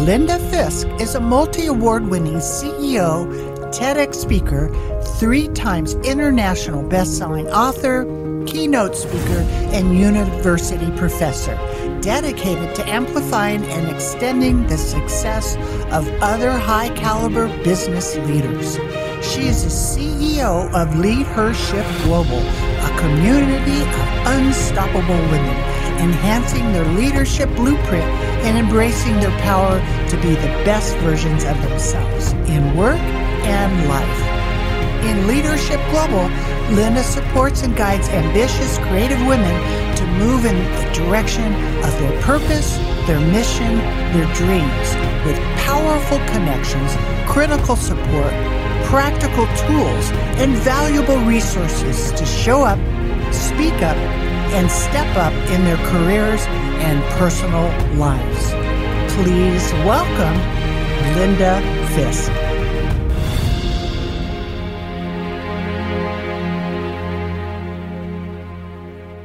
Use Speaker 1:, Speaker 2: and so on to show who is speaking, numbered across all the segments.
Speaker 1: Linda Fisk is a multi award winning CEO, TEDx speaker, three times international best selling author, keynote speaker, and university professor, dedicated to amplifying and extending the success of other high caliber business leaders. She is the CEO of LeadHERship Global, a community of unstoppable women, enhancing their leadership blueprint and embracing their power to be the best versions of themselves in work and life. In Leadership Global, Linda supports and guides ambitious, creative women to move in the direction of their purpose, their mission, their dreams with powerful connections, critical support, practical tools, and valuable resources to show up, speak up, and step up in their careers and personal lives. Please welcome Linda Fisk.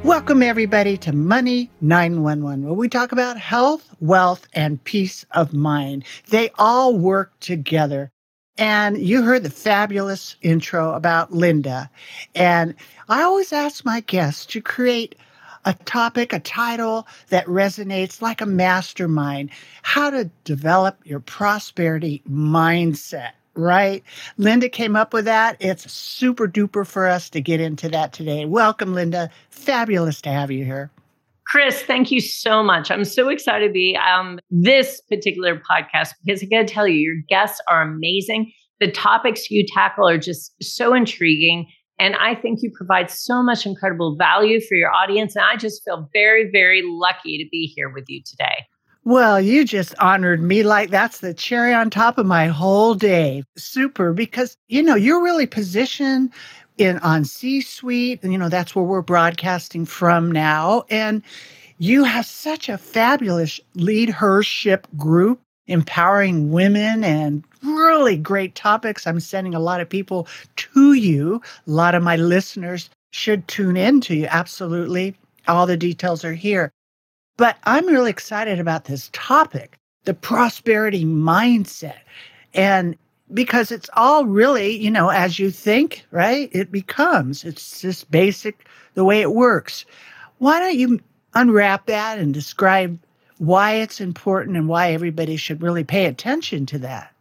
Speaker 1: Welcome, everybody, to Money 911, where we talk about health, wealth, and peace of mind. They all work together. And you heard the fabulous intro about Linda. And I always ask my guests to create a topic, a title that resonates like a mastermind, how to develop your prosperity mindset right? Linda came up with that. It's super duper for us to get into that today. Welcome, Linda. Fabulous to have you here.
Speaker 2: Kris, thank you so much. I'm so excited to be on um, this particular podcast because I got to tell you, your guests are amazing. The topics you tackle are just so intriguing. And I think you provide so much incredible value for your audience. And I just feel very, very lucky to be here with you today.
Speaker 1: Well, you just honored me like that's the cherry on top of my whole day. Super, because you know, you're really positioned in on C suite, and you know, that's where we're broadcasting from now. And you have such a fabulous lead her ship group, empowering women and really great topics. I'm sending a lot of people to you. A lot of my listeners should tune in to you. Absolutely. All the details are here. But I'm really excited about this topic, the prosperity mindset. And because it's all really, you know, as you think, right? It becomes. It's just basic the way it works. Why don't you unwrap that and describe why it's important and why everybody should really pay attention to that?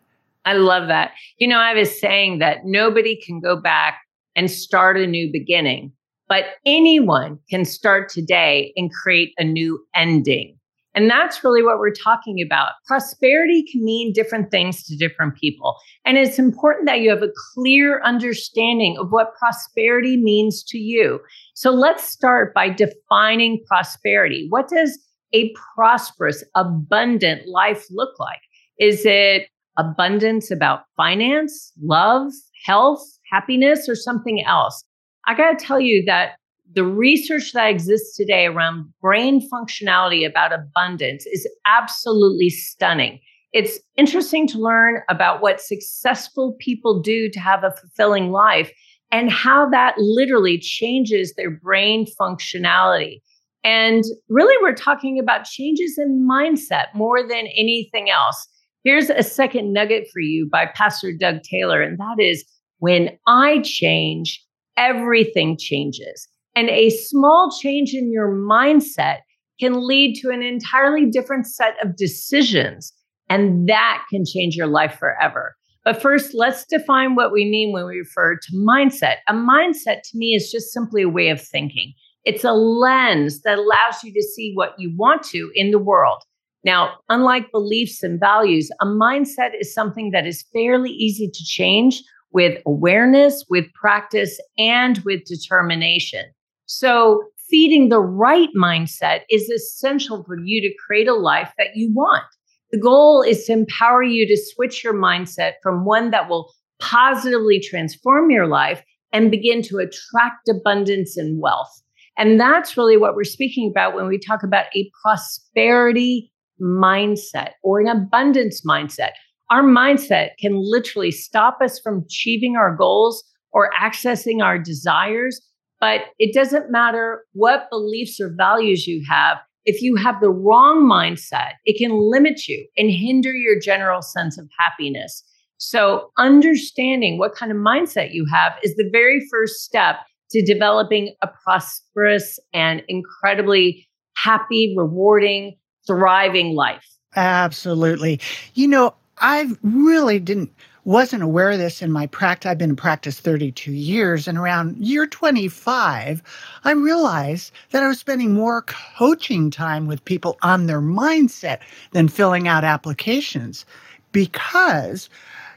Speaker 2: I love that. You know, I was saying that nobody can go back and start a new beginning. But anyone can start today and create a new ending. And that's really what we're talking about. Prosperity can mean different things to different people. And it's important that you have a clear understanding of what prosperity means to you. So let's start by defining prosperity. What does a prosperous, abundant life look like? Is it abundance about finance, love, health, happiness, or something else? I got to tell you that the research that exists today around brain functionality about abundance is absolutely stunning. It's interesting to learn about what successful people do to have a fulfilling life and how that literally changes their brain functionality. And really, we're talking about changes in mindset more than anything else. Here's a second nugget for you by Pastor Doug Taylor, and that is when I change, everything changes. And a small change in your mindset can lead to an entirely different set of decisions. And that can change your life forever. But first, let's define what we mean when we refer to mindset. A mindset to me is just simply a way of thinking. It's a lens that allows you to see what you want to in the world. Now, unlike beliefs and values, a mindset is something that is fairly easy to change with awareness, with practice, and with determination. So, feeding the right mindset is essential for you to create a life that you want. The goal is to empower you to switch your mindset from one that will positively transform your life and begin to attract abundance and wealth. And that's really what we're speaking about when we talk about a prosperity mindset or an abundance mindset. Our mindset can literally stop us from achieving our goals or accessing our desires. But it doesn't matter what beliefs or values you have. if you have the wrong mindset, it can limit you and hinder your general sense of happiness. So, understanding what kind of mindset you have is the very first step to developing a prosperous and incredibly happy, rewarding, thriving life.
Speaker 1: Absolutely. You know, I really didn't wasn't aware of this in my practice. I've been in practice 32 years, and around year 25, I realized that I was spending more coaching time with people on their mindset than filling out applications because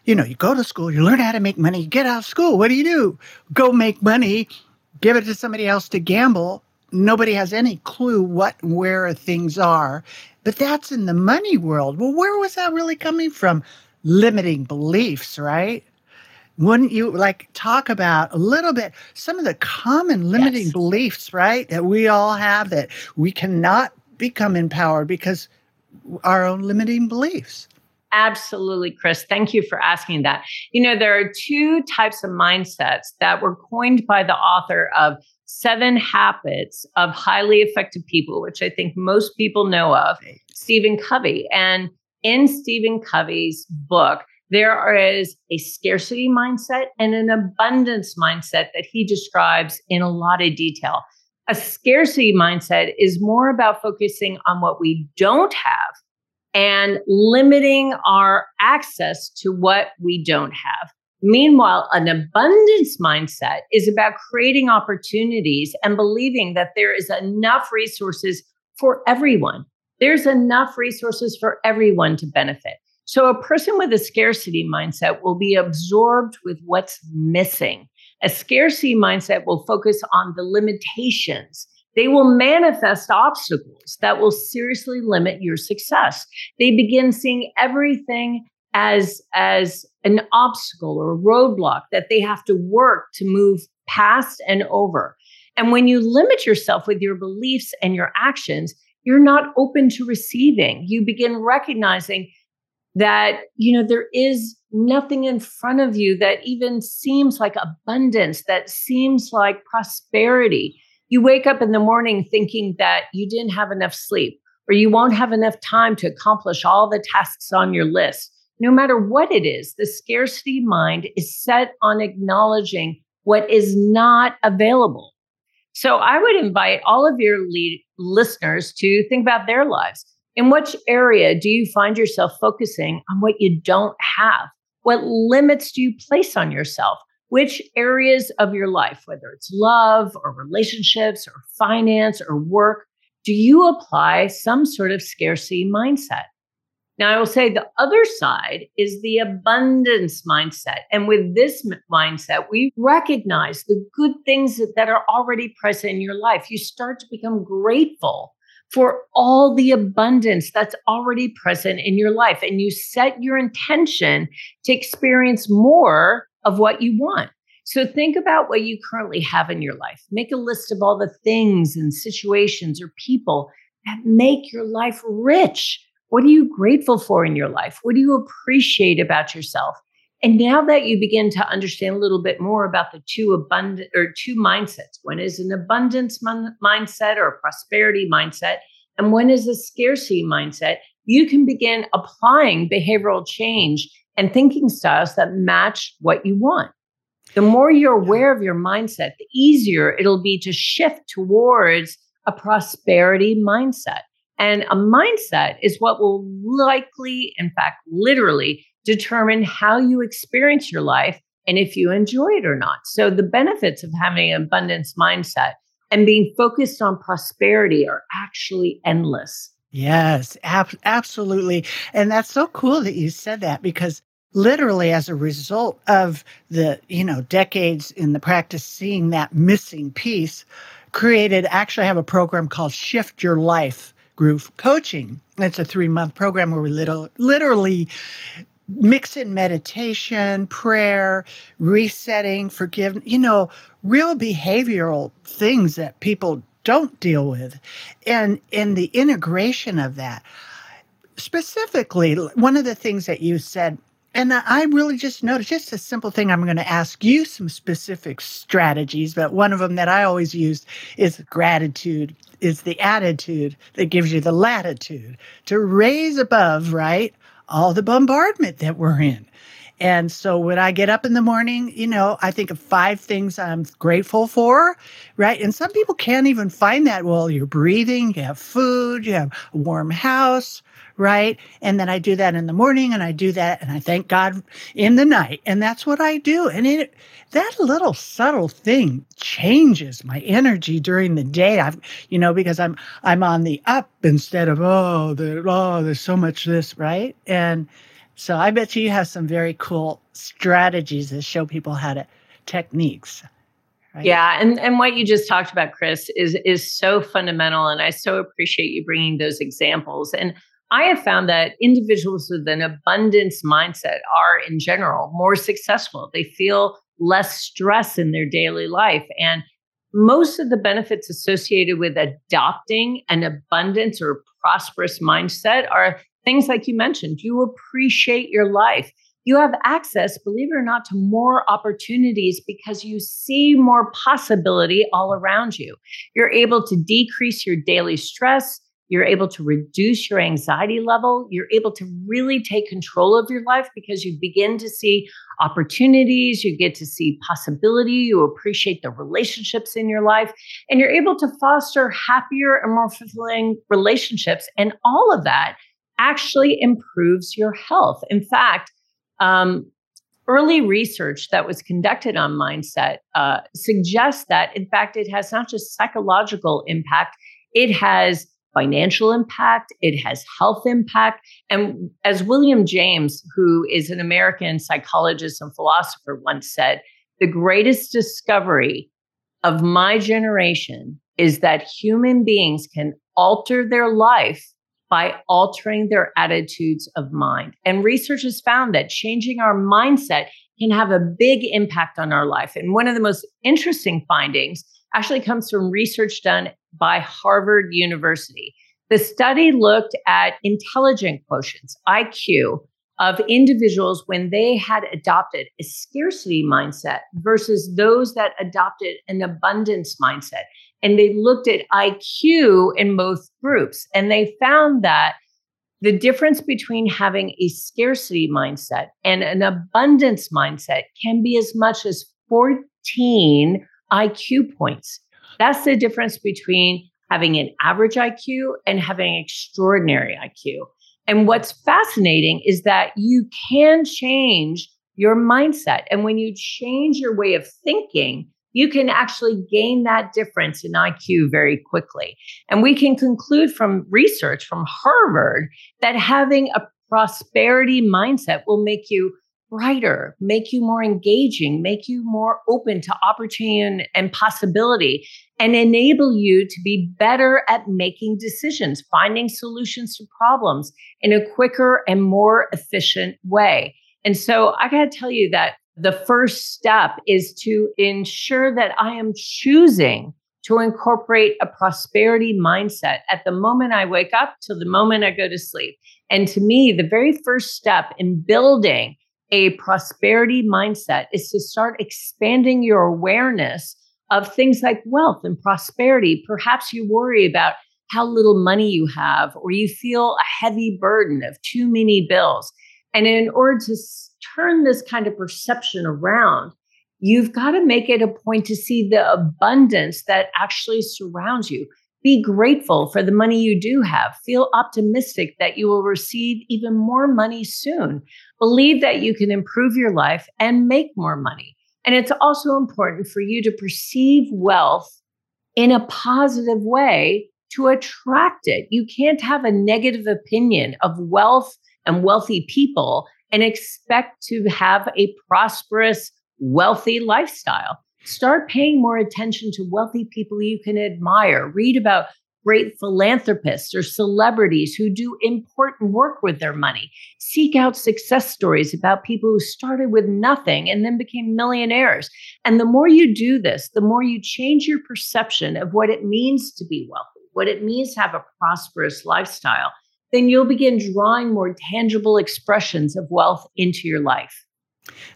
Speaker 1: you know, you go to school, you learn how to make money, you get out of school. What do you do? Go make money, give it to somebody else to gamble. Nobody has any clue what where things are. But that's in the money world. Well, where was that really coming from? Limiting beliefs, right? Wouldn't you like talk about a little bit some of the common limiting yes. beliefs, right? That we all have that we cannot become empowered because our own limiting beliefs.
Speaker 2: Absolutely, Kris. Thank you for asking that. You know, there are two types of mindsets that were coined by the author of Seven Habits of Highly Effective People, which I think most people know of, Stephen Covey. And in Stephen Covey's book, there is a scarcity mindset and an abundance mindset that he describes in a lot of detail. A scarcity mindset is more about focusing on what we don't have and limiting our access to what we don't have. Meanwhile, an abundance mindset is about creating opportunities and believing that there is enough resources for everyone. There's enough resources for everyone to benefit. So, a person with a scarcity mindset will be absorbed with what's missing. A scarcity mindset will focus on the limitations. They will manifest obstacles that will seriously limit your success. They begin seeing everything as as an obstacle or a roadblock that they have to work to move past and over. And when you limit yourself with your beliefs and your actions, you're not open to receiving. You begin recognizing that you know there is nothing in front of you that even seems like abundance that seems like prosperity you wake up in the morning thinking that you didn't have enough sleep or you won't have enough time to accomplish all the tasks on your list no matter what it is, the scarcity mind is set on acknowledging what is not available. So I would invite all of your lead listeners to think about their lives. In which area do you find yourself focusing on what you don't have? What limits do you place on yourself? Which areas of your life, whether it's love or relationships or finance or work, do you apply some sort of scarcity mindset? Now, I will say the other side is the abundance mindset. And with this mindset, we recognize the good things that are already present in your life. You start to become grateful for all the abundance that's already present in your life. And you set your intention to experience more of what you want. So think about what you currently have in your life. Make a list of all the things and situations or people that make your life rich what are you grateful for in your life? What do you appreciate about yourself? And now that you begin to understand a little bit more about the two abundant or two mindsets, one is an abundance mon- mindset or a prosperity mindset, and one is a scarcity mindset, you can begin applying behavioral change and thinking styles that match what you want. The more you're aware of your mindset, the easier it'll be to shift towards a prosperity mindset. And a mindset is what will likely, in fact, literally determine how you experience your life and if you enjoy it or not. So, the benefits of having an abundance mindset and being focused on prosperity are actually endless.
Speaker 1: Yes, ab- absolutely. And that's so cool that you said that because literally as a result of the, you know, decades in the practice seeing that missing piece created actually I have a program called Shift Your Life Groove Coaching. It's a three month program where we little, literally mix in meditation, prayer, resetting, forgiveness, you know, real behavioral things that people don't deal with. And in the integration of that, specifically, one of the things that you said And I really just noticed just a simple thing. I'm going to ask you some specific strategies, but one of them that I always use is gratitude, is the attitude that gives you the latitude to raise above, right? All the bombardment that we're in. And so when I get up in the morning, you know, I think of five things I'm grateful for, right? And some people can't even find that. Well, you're breathing, you have food, you have a warm house, right? And then I do that in the morning and I do that and I thank God in the night. And that's what I do. And it that little subtle thing changes my energy during the day. I've you know, because I'm I'm on the up instead of oh the oh there's so much this, right? And so I bet you have some very cool strategies that show people how to techniques.
Speaker 2: Right? Yeah, and and what you just talked about, Kris, is is so fundamental, and I so appreciate you bringing those examples. And I have found that individuals with an abundance mindset are, in general, more successful. They feel less stress in their daily life, and most of the benefits associated with adopting an abundance or prosperous mindset are things like you mentioned. You appreciate your life you have access, believe it or not, to more opportunities because you see more possibility all around you. You're able to decrease your daily stress. You're able to reduce your anxiety level. You're able to really take control of your life because you begin to see opportunities. You get to see possibility. You appreciate the relationships in your life, and you're able to foster happier and more fulfilling relationships. And all of that actually improves your health. In fact, um, early research that was conducted on mindset uh, suggests that, in fact, it has not just psychological impact, it has financial impact, it has health impact. And as William James, who is an American psychologist and philosopher, once said, the greatest discovery of my generation is that human beings can alter their life by altering their attitudes of mind. And research has found that changing our mindset can have a big impact on our life. And one of the most interesting findings actually comes from research done by Harvard University. The study looked at intelligent quotients, IQ, of individuals when they had adopted a scarcity mindset versus those that adopted an abundance mindset and they looked at IQ in both groups and they found that the difference between having a scarcity mindset and an abundance mindset can be as much as 14 IQ points. That's the difference between having an average IQ and having extraordinary IQ. And what's fascinating is that you can change your mindset. And when you change your way of thinking, you can actually gain that difference in IQ very quickly. And we can conclude from research from Harvard that having a prosperity mindset will make you brighter, make you more engaging, make you more open to opportunity and, possibility, and enable you to be better at making decisions, finding solutions to problems in a quicker and more efficient way. And so I got to tell you that the first step is to ensure that I am choosing to incorporate a prosperity mindset at the moment I wake up to the moment I go to sleep. And to me, the very first step in building a prosperity mindset is to start expanding your awareness of things like wealth and prosperity. Perhaps you worry about how little money you have, or you feel a heavy burden of too many bills. And in order to turn this kind of perception around, you've got to make it a point to see the abundance that actually surrounds you. Be grateful for the money you do have. Feel optimistic that you will receive even more money soon. Believe that you can improve your life and make more money. And it's also important for you to perceive wealth in a positive way to attract it. You can't have a negative opinion of wealth and wealthy people and expect to have a prosperous, wealthy lifestyle. Start paying more attention to wealthy people you can admire. Read about great philanthropists or celebrities who do important work with their money. Seek out success stories about people who started with nothing and then became millionaires. And the more you do this, the more you change your perception of what it means to be wealthy, what it means to have a prosperous lifestyle then you'll begin drawing more tangible expressions of wealth into your life.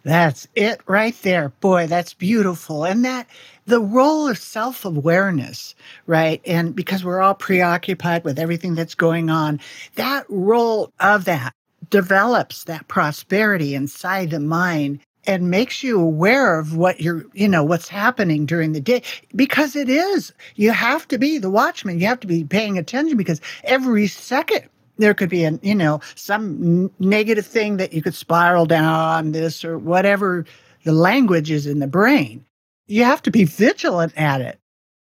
Speaker 1: That's it right there. Boy, that's beautiful. And that the role of self awareness, right? And because we're all preoccupied with everything that's going on, that role of that develops that prosperity inside the mind and makes you aware of what you're, you know, what's happening during the day because it is. You have to be the watchman. You have to be paying attention because every second there could be an, you know, some negative thing that you could spiral down this or whatever the language is in the brain. You have to be vigilant at it.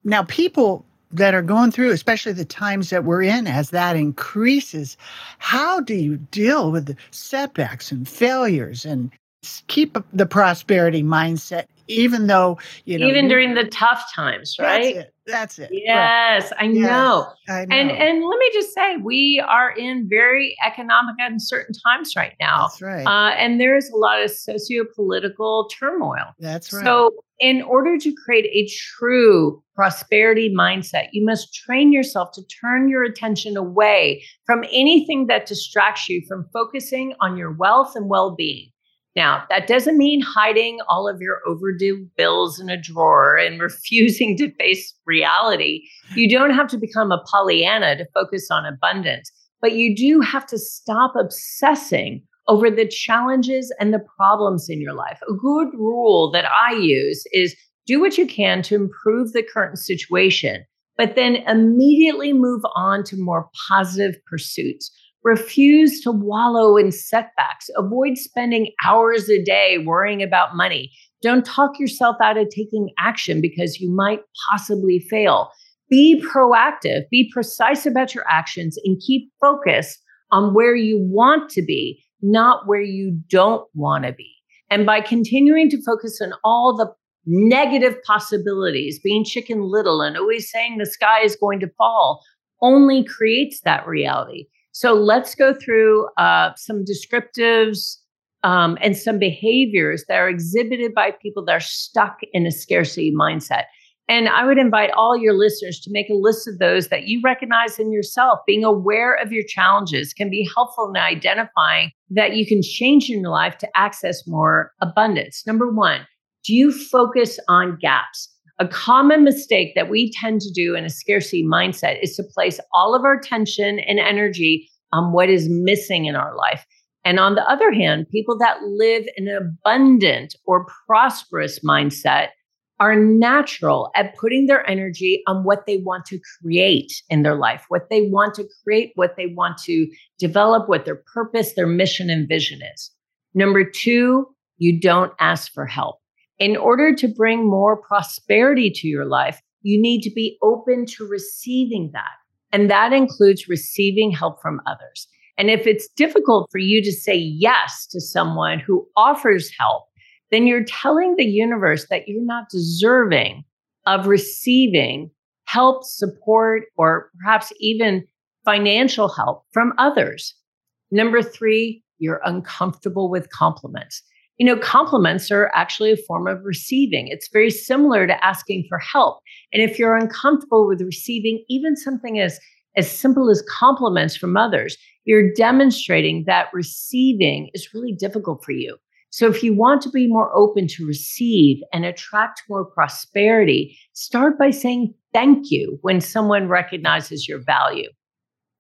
Speaker 1: Now, people that are going through, especially the times that we're in, as that increases, how do you deal with the setbacks and failures and keep the prosperity mindset, even though, you know,
Speaker 2: even during the tough times, right?
Speaker 1: That's it. That's it.
Speaker 2: Yes, right. I, know.
Speaker 1: Yes, I know.
Speaker 2: And and let me just say, we are in very economic uncertain times right now.
Speaker 1: That's right.
Speaker 2: Uh, and there's a lot of socio-political turmoil.
Speaker 1: That's right.
Speaker 2: So, in order to create a true prosperity mindset, you must train yourself to turn your attention away from anything that distracts you from focusing on your wealth and well-being. Now, that doesn't mean hiding all of your overdue bills in a drawer and refusing to face reality. You don't have to become a Pollyanna to focus on abundance, but you do have to stop obsessing over the challenges and the problems in your life. A good rule that I use is do what you can to improve the current situation, but then immediately move on to more positive pursuits. Refuse to wallow in setbacks. Avoid spending hours a day worrying about money. Don't talk yourself out of taking action because you might possibly fail. Be proactive, be precise about your actions, and keep focused on where you want to be, not where you don't want to be. And by continuing to focus on all the negative possibilities, being chicken little and always saying the sky is going to fall, only creates that reality. So let's go through uh, some descriptives um, and some behaviors that are exhibited by people that are stuck in a scarcity mindset. And I would invite all your listeners to make a list of those that you recognize in yourself. Being aware of your challenges can be helpful in identifying that you can change in your life to access more abundance. Number one, do you focus on gaps? A common mistake that we tend to do in a scarcity mindset is to place all of our attention and energy on what is missing in our life. And on the other hand, people that live in an abundant or prosperous mindset are natural at putting their energy on what they want to create in their life, what they want to create, what they want to develop, what their purpose, their mission, and vision is. Number two, you don't ask for help. In order to bring more prosperity to your life, you need to be open to receiving that. And that includes receiving help from others. And if it's difficult for you to say yes to someone who offers help, then you're telling the universe that you're not deserving of receiving help, support, or perhaps even financial help from others. Number three, you're uncomfortable with compliments you know, compliments are actually a form of receiving. It's very similar to asking for help. And if you're uncomfortable with receiving even something as, as simple as compliments from others, you're demonstrating that receiving is really difficult for you. So if you want to be more open to receive and attract more prosperity, start by saying thank you when someone recognizes your value.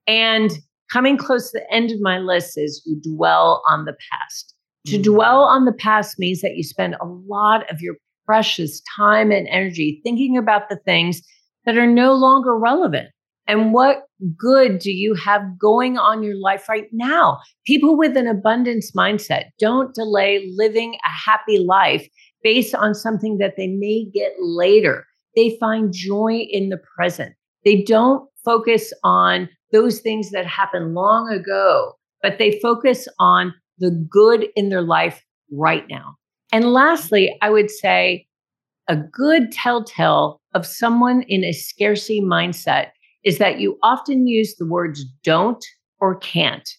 Speaker 2: And coming close to the end of my list is you dwell on the past. To mm. dwell on the past means that you spend a lot of your precious time and energy thinking about the things that are no longer relevant. And what good do you have going on your life right now? People with an abundance mindset don't delay living a happy life based on something that they may get later. They find joy in the present. They don't focus on those things that happened long ago, but they focus on the good in their life right now. And lastly, I would say a good telltale of someone in a scarcity mindset is that you often use the words don't or can't.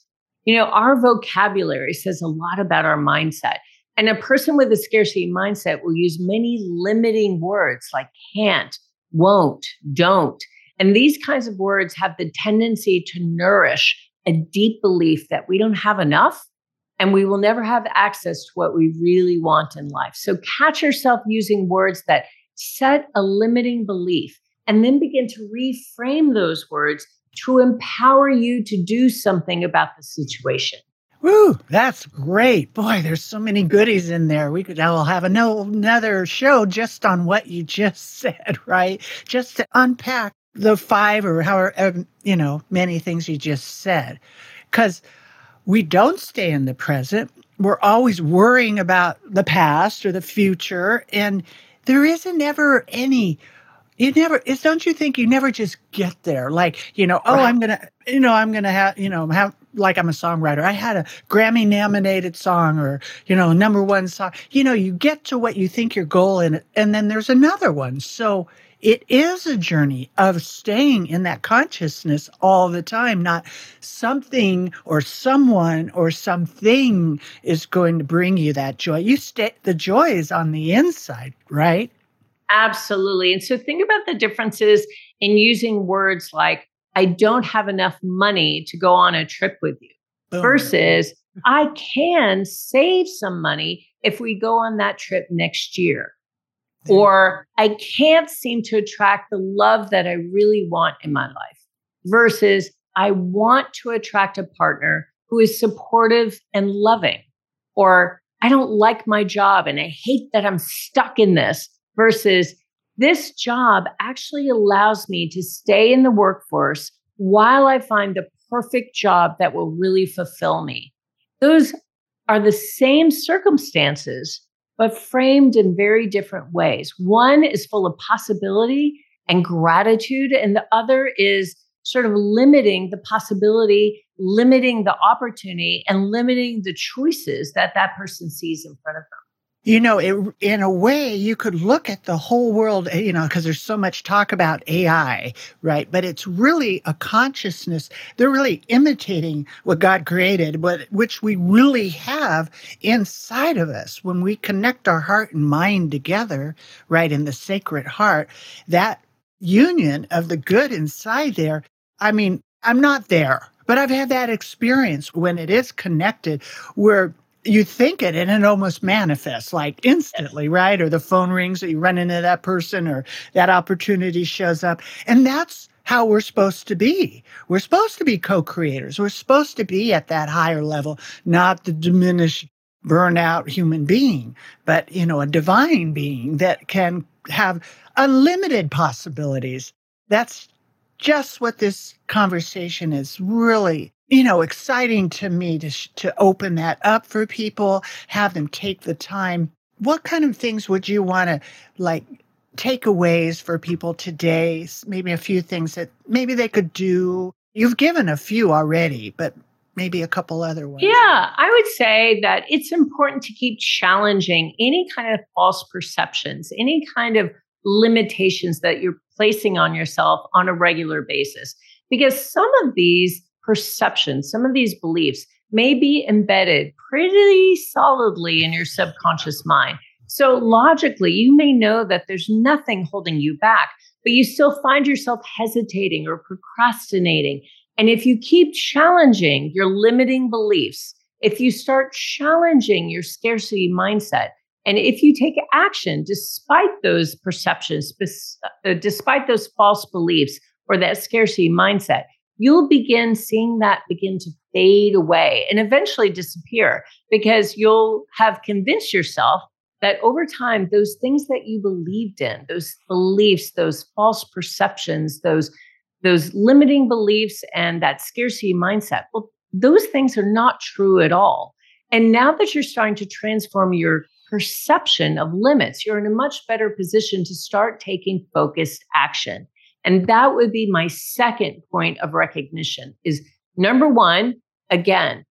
Speaker 2: You know, our vocabulary says a lot about our mindset. And a person with a scarcity mindset will use many limiting words like can't, won't, don't. And these kinds of words have the tendency to nourish a deep belief that we don't have enough and we will never have access to what we really want in life. So catch yourself using words that set a limiting belief and then begin to reframe those words to empower you to do something about the situation.
Speaker 1: Woo, that's great. Boy, there's so many goodies in there. We could all have another show just on what you just said, right? Just to unpack the five or however, you know, many things you just said. Because we don't stay in the present. We're always worrying about the past or the future. And there isn't ever any you never it's don't you think you never just get there like you know oh right. i'm gonna you know i'm gonna have you know have like i'm a songwriter i had a grammy nominated song or you know number one song you know you get to what you think your goal in it and then there's another one so it is a journey of staying in that consciousness all the time, not something or someone or something is going to bring you that joy. You stay, the joy is on the inside, right?
Speaker 2: Absolutely. And so think about the differences in using words like, I don't have enough money to go on a trip with you Boom. versus I can save some money if we go on that trip next year or I can't seem to attract the love that I really want in my life versus I want to attract a partner who is supportive and loving, or I don't like my job and I hate that I'm stuck in this versus this job actually allows me to stay in the workforce while I find the perfect job that will really fulfill me. Those are the same circumstances, but framed in very different ways. One is full of possibility and gratitude, and the other is sort of limiting the possibility, limiting the opportunity, and limiting the choices that that person sees in front of them.
Speaker 1: You know, it, in a way, you could look at the whole world, eh, you know, because there's so much talk about AI, right? But it's really a consciousness. They're really imitating what God created, but which we really have inside of us. When we connect our heart and mind together, right, in the sacred heart, that union of the good inside there. I mean, I'm not there, but I've had that experience when it is connected where you think it and it almost manifests like instantly, right? Or the phone rings or you run into that person or that opportunity shows up. And that's how we're supposed to be. We're supposed to be co creators. We're supposed to be at that higher level, not the diminished, burnout human being, but, you know, a divine being that can have unlimited possibilities. That's just what this conversation is really you know, exciting to me to, to open that up for people, have them take the time. What kind of things would you want to like takeaways for people today? Maybe a few things that maybe they could do. You've given a few already, but maybe a couple other ones.
Speaker 2: Yeah, I would say that it's important to keep challenging any kind of false perceptions, any kind of limitations that you're placing on yourself on a regular basis. Because some of these perceptions, some of these beliefs may be embedded pretty solidly in your subconscious mind. So logically, you may know that there's nothing holding you back, but you still find yourself hesitating or procrastinating. And if you keep challenging your limiting beliefs, if you start challenging your scarcity mindset, and if you take action despite those perceptions, uh, despite those false beliefs or that scarcity mindset, you'll begin seeing that begin to fade away and eventually disappear because you'll have convinced yourself that over time, those things that you believed in, those beliefs, those false perceptions, those those limiting beliefs and that scarcity mindset, well, those things are not true at all. And now that you're starting to transform your perception of limits, you're in a much better position to start taking focused action. And that would be my second point of recognition is number one, again,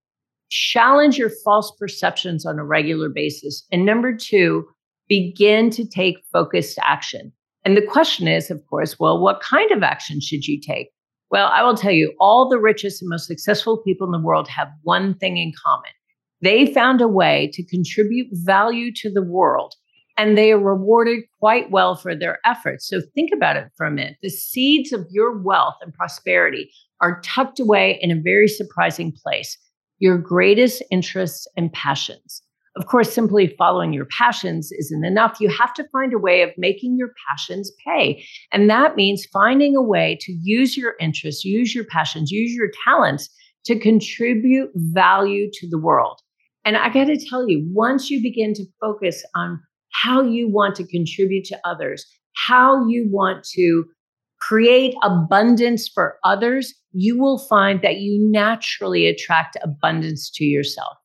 Speaker 2: challenge your false perceptions on a regular basis. And number two, begin to take focused action. And the question is, of course, well, what kind of action should you take? Well, I will tell you, all the richest and most successful people in the world have one thing in common. They found a way to contribute value to the world and they are rewarded quite well for their efforts. So think about it for a minute. The seeds of your wealth and prosperity are tucked away in a very surprising place your greatest interests and passions. Of course, simply following your passions isn't enough. You have to find a way of making your passions pay. And that means finding a way to use your interests, use your passions, use your talents to contribute value to the world. And I got to tell you, once you begin to focus on how you want to contribute to others, how you want to create abundance for others, you will find that you naturally attract abundance to yourself.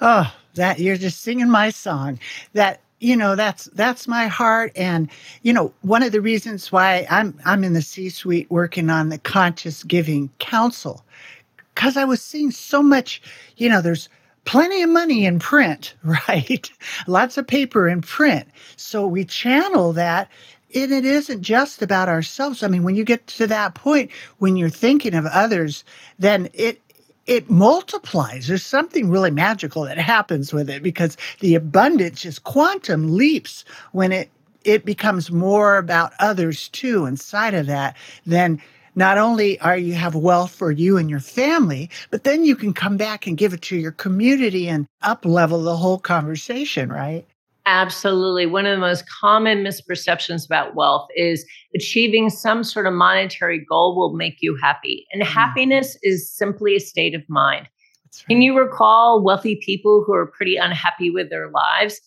Speaker 1: Oh, that you're just singing my song. That you know that's that's my heart and you know one of the reasons why I'm I'm in the C-suite working on the conscious giving council cuz I was seeing so much, you know, there's plenty of money in print, right? Lots of paper in print. So we channel that. And it isn't just about ourselves. I mean, when you get to that point, when you're thinking of others, then it, it multiplies. There's something really magical that happens with it because the abundance just quantum leaps when it it becomes more about others too inside of that than not only are you have wealth for you and your family, but then you can come back and give it to your community and up level the whole conversation, right?
Speaker 2: Absolutely. One of the most common misperceptions about wealth is achieving some sort of monetary goal will make you happy. And mm happiness is simply a state of mind. Right. Can you recall wealthy people who are pretty unhappy with their lives?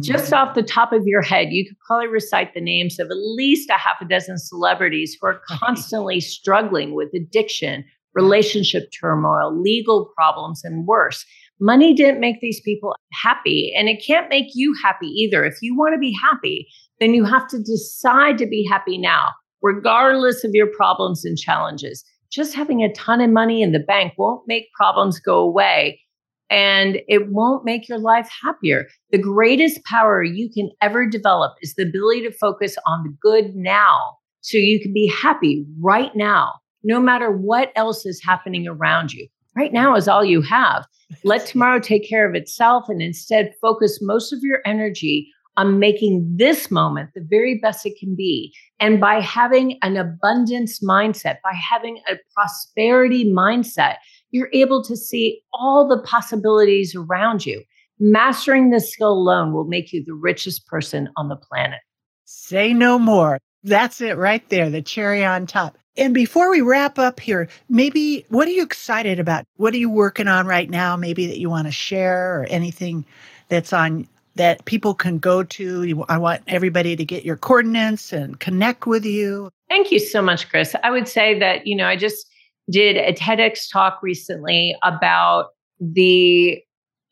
Speaker 2: Just mm. off the top of your head, you could probably recite the names of at least a half a dozen celebrities who are constantly struggling with addiction, relationship turmoil, legal problems, and worse. Money didn't make these people happy, and it can't make you happy either. If you want to be happy, then you have to decide to be happy now, regardless of your problems and challenges. Just having a ton of money in the bank won't make problems go away and it won't make your life happier. The greatest power you can ever develop is the ability to focus on the good now so you can be happy right now, no matter what else is happening around you. Right now is all you have. Let tomorrow take care of itself and instead focus most of your energy on making this moment the very best it can be. And by having an abundance mindset, by having a prosperity mindset, you're able to see all the possibilities around you. Mastering this skill alone will make you the richest person on the planet.
Speaker 1: Say no more. That's it right there, the cherry on top. And before we wrap up here, maybe what are you excited about? What are you working on right now? Maybe that you want to share or anything that's on that people can go to. I want everybody to get your coordinates and connect with you.
Speaker 2: Thank you so much, Kris. I would say that, you know, I just did a TEDx talk recently about the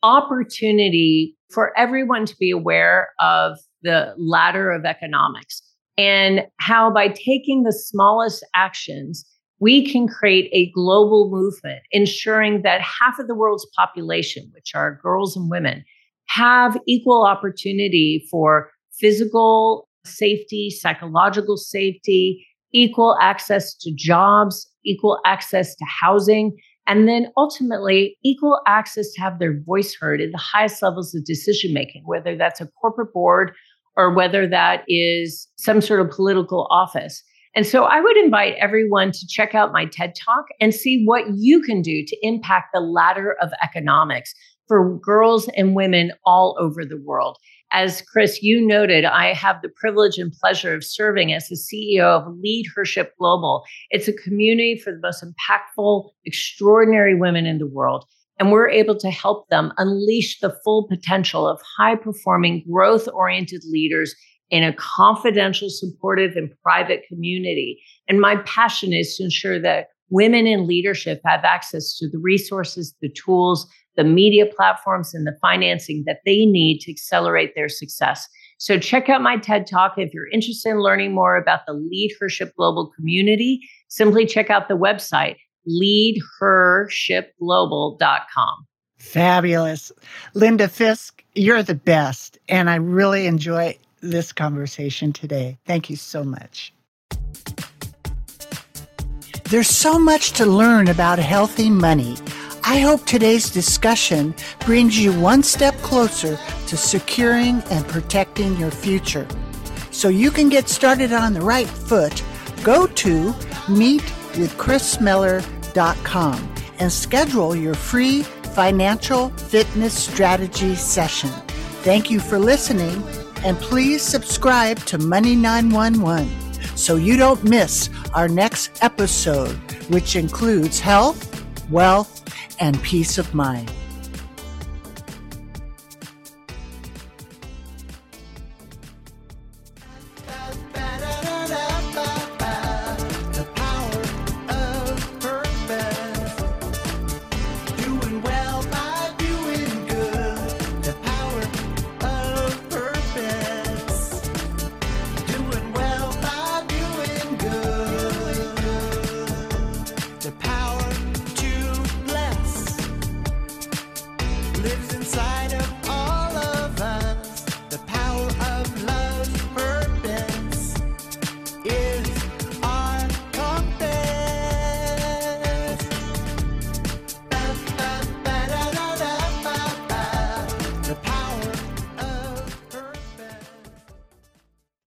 Speaker 2: opportunity for everyone to be aware of the ladder of economics and how by taking the smallest actions, we can create a global movement, ensuring that half of the world's population, which are girls and women, have equal opportunity for physical safety, psychological safety, equal access to jobs, equal access to housing, and then ultimately equal access to have their voice heard in the highest levels of decision making, whether that's a corporate board or whether that is some sort of political office. And so I would invite everyone to check out my TED Talk and see what you can do to impact the ladder of economics for girls and women all over the world as Kris, you noted, I have the privilege and pleasure of serving as the CEO of Leadership Global. It's a community for the most impactful, extraordinary women in the world. And we're able to help them unleash the full potential of high performing, growth oriented leaders in a confidential, supportive, and private community. And my passion is to ensure that women in leadership have access to the resources, the tools, the media platforms and the financing that they need to accelerate their success. So check out my TED Talk if you're interested in learning more about the leadership Global community. Simply check out the website leadhershipglobal.com.
Speaker 1: Fabulous. Linda Fisk, you're the best. And I really enjoy this conversation today. Thank you so much. There's so much to learn about healthy money. I hope today's discussion brings you one step closer to securing and protecting your future. So you can get started on the right foot, go to meetwithchrismiller.com and schedule your free financial fitness strategy session. Thank you for listening and please subscribe to Money 911 so you don't miss our next episode, which includes health, wealth, and peace of mind.